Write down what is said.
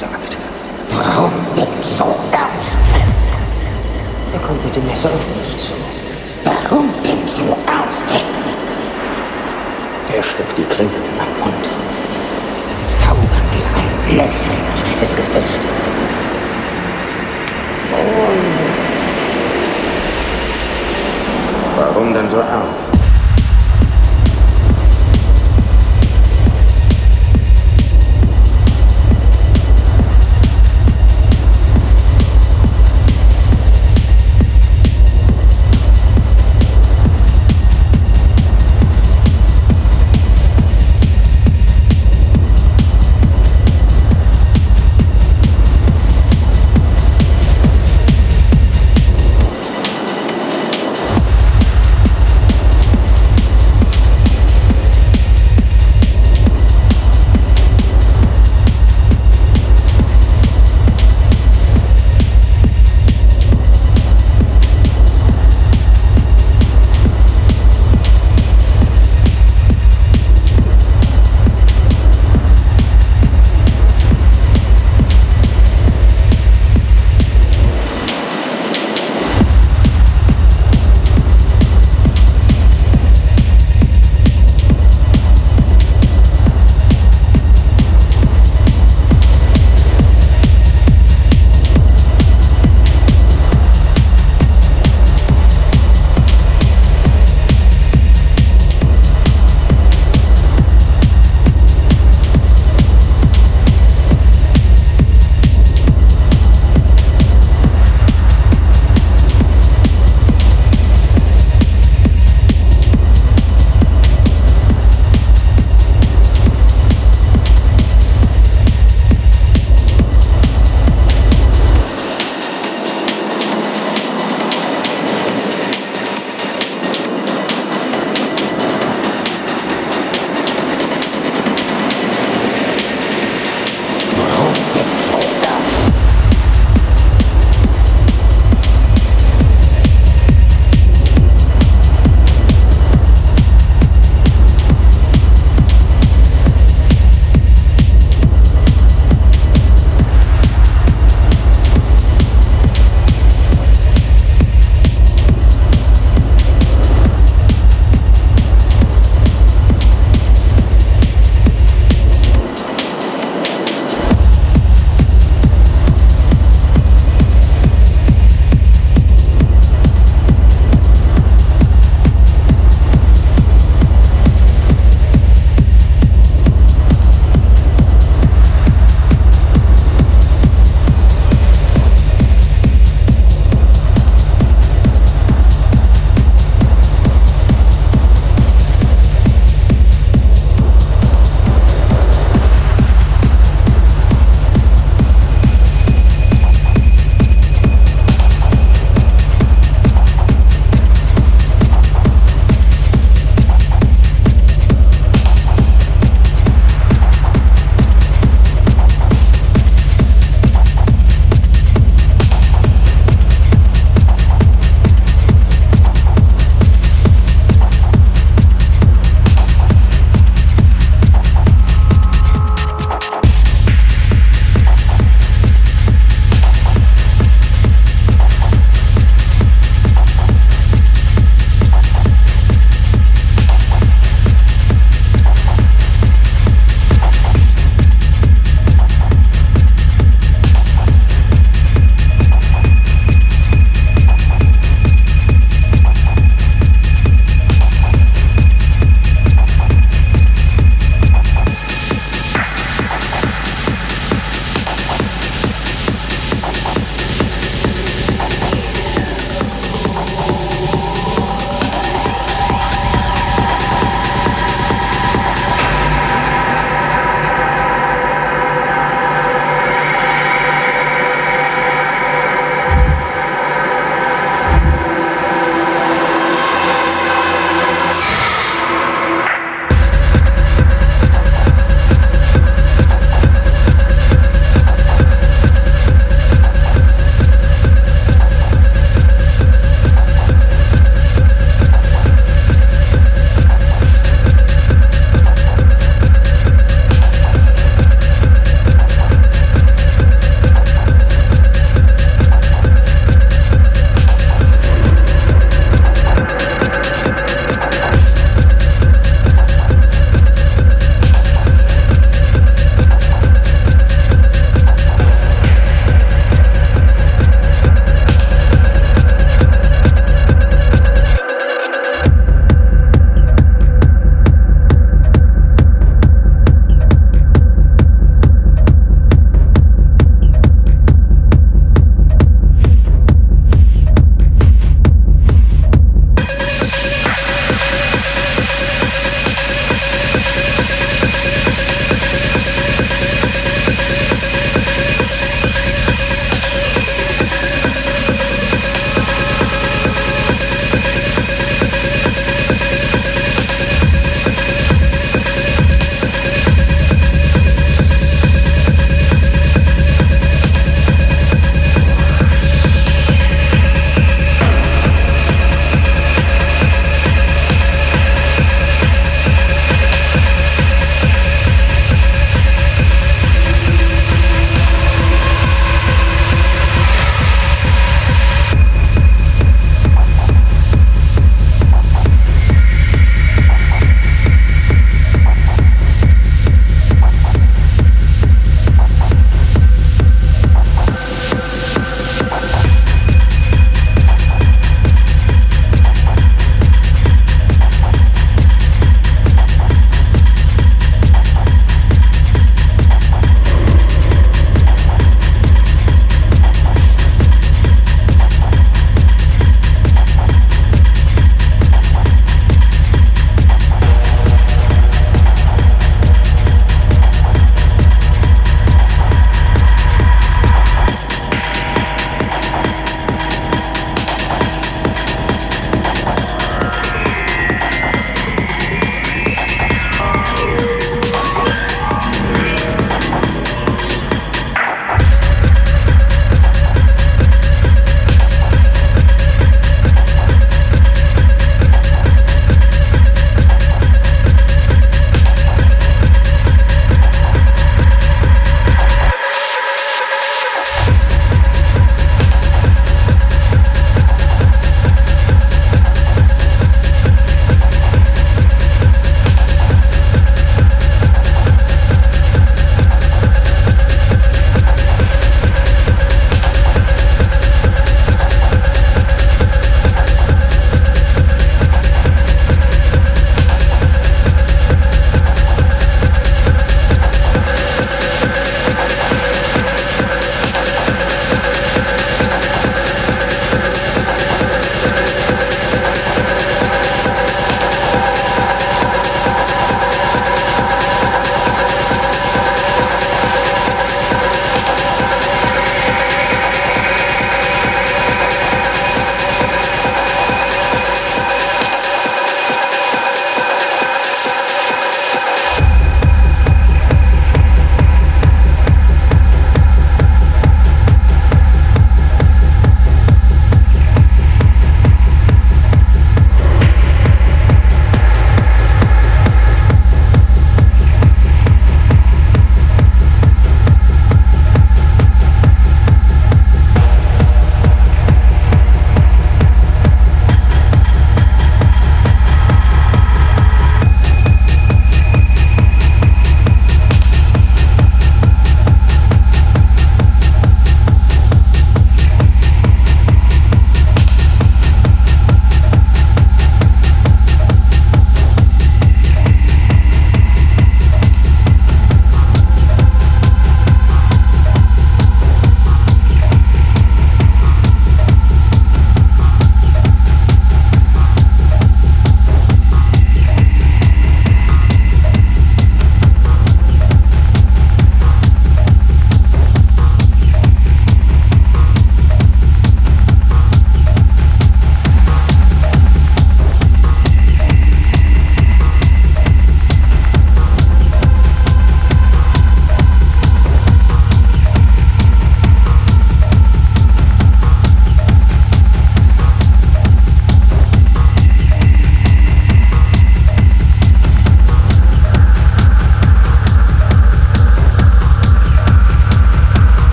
gesagt. Warum denn so ernst? Er kommt mit dem Messer auf mich zu. Warum denn so ernst? Er steckt die Klinge in meinen Mund. Zaubern wir ein Lächeln auf dieses Gesicht. Warum denn so ernst?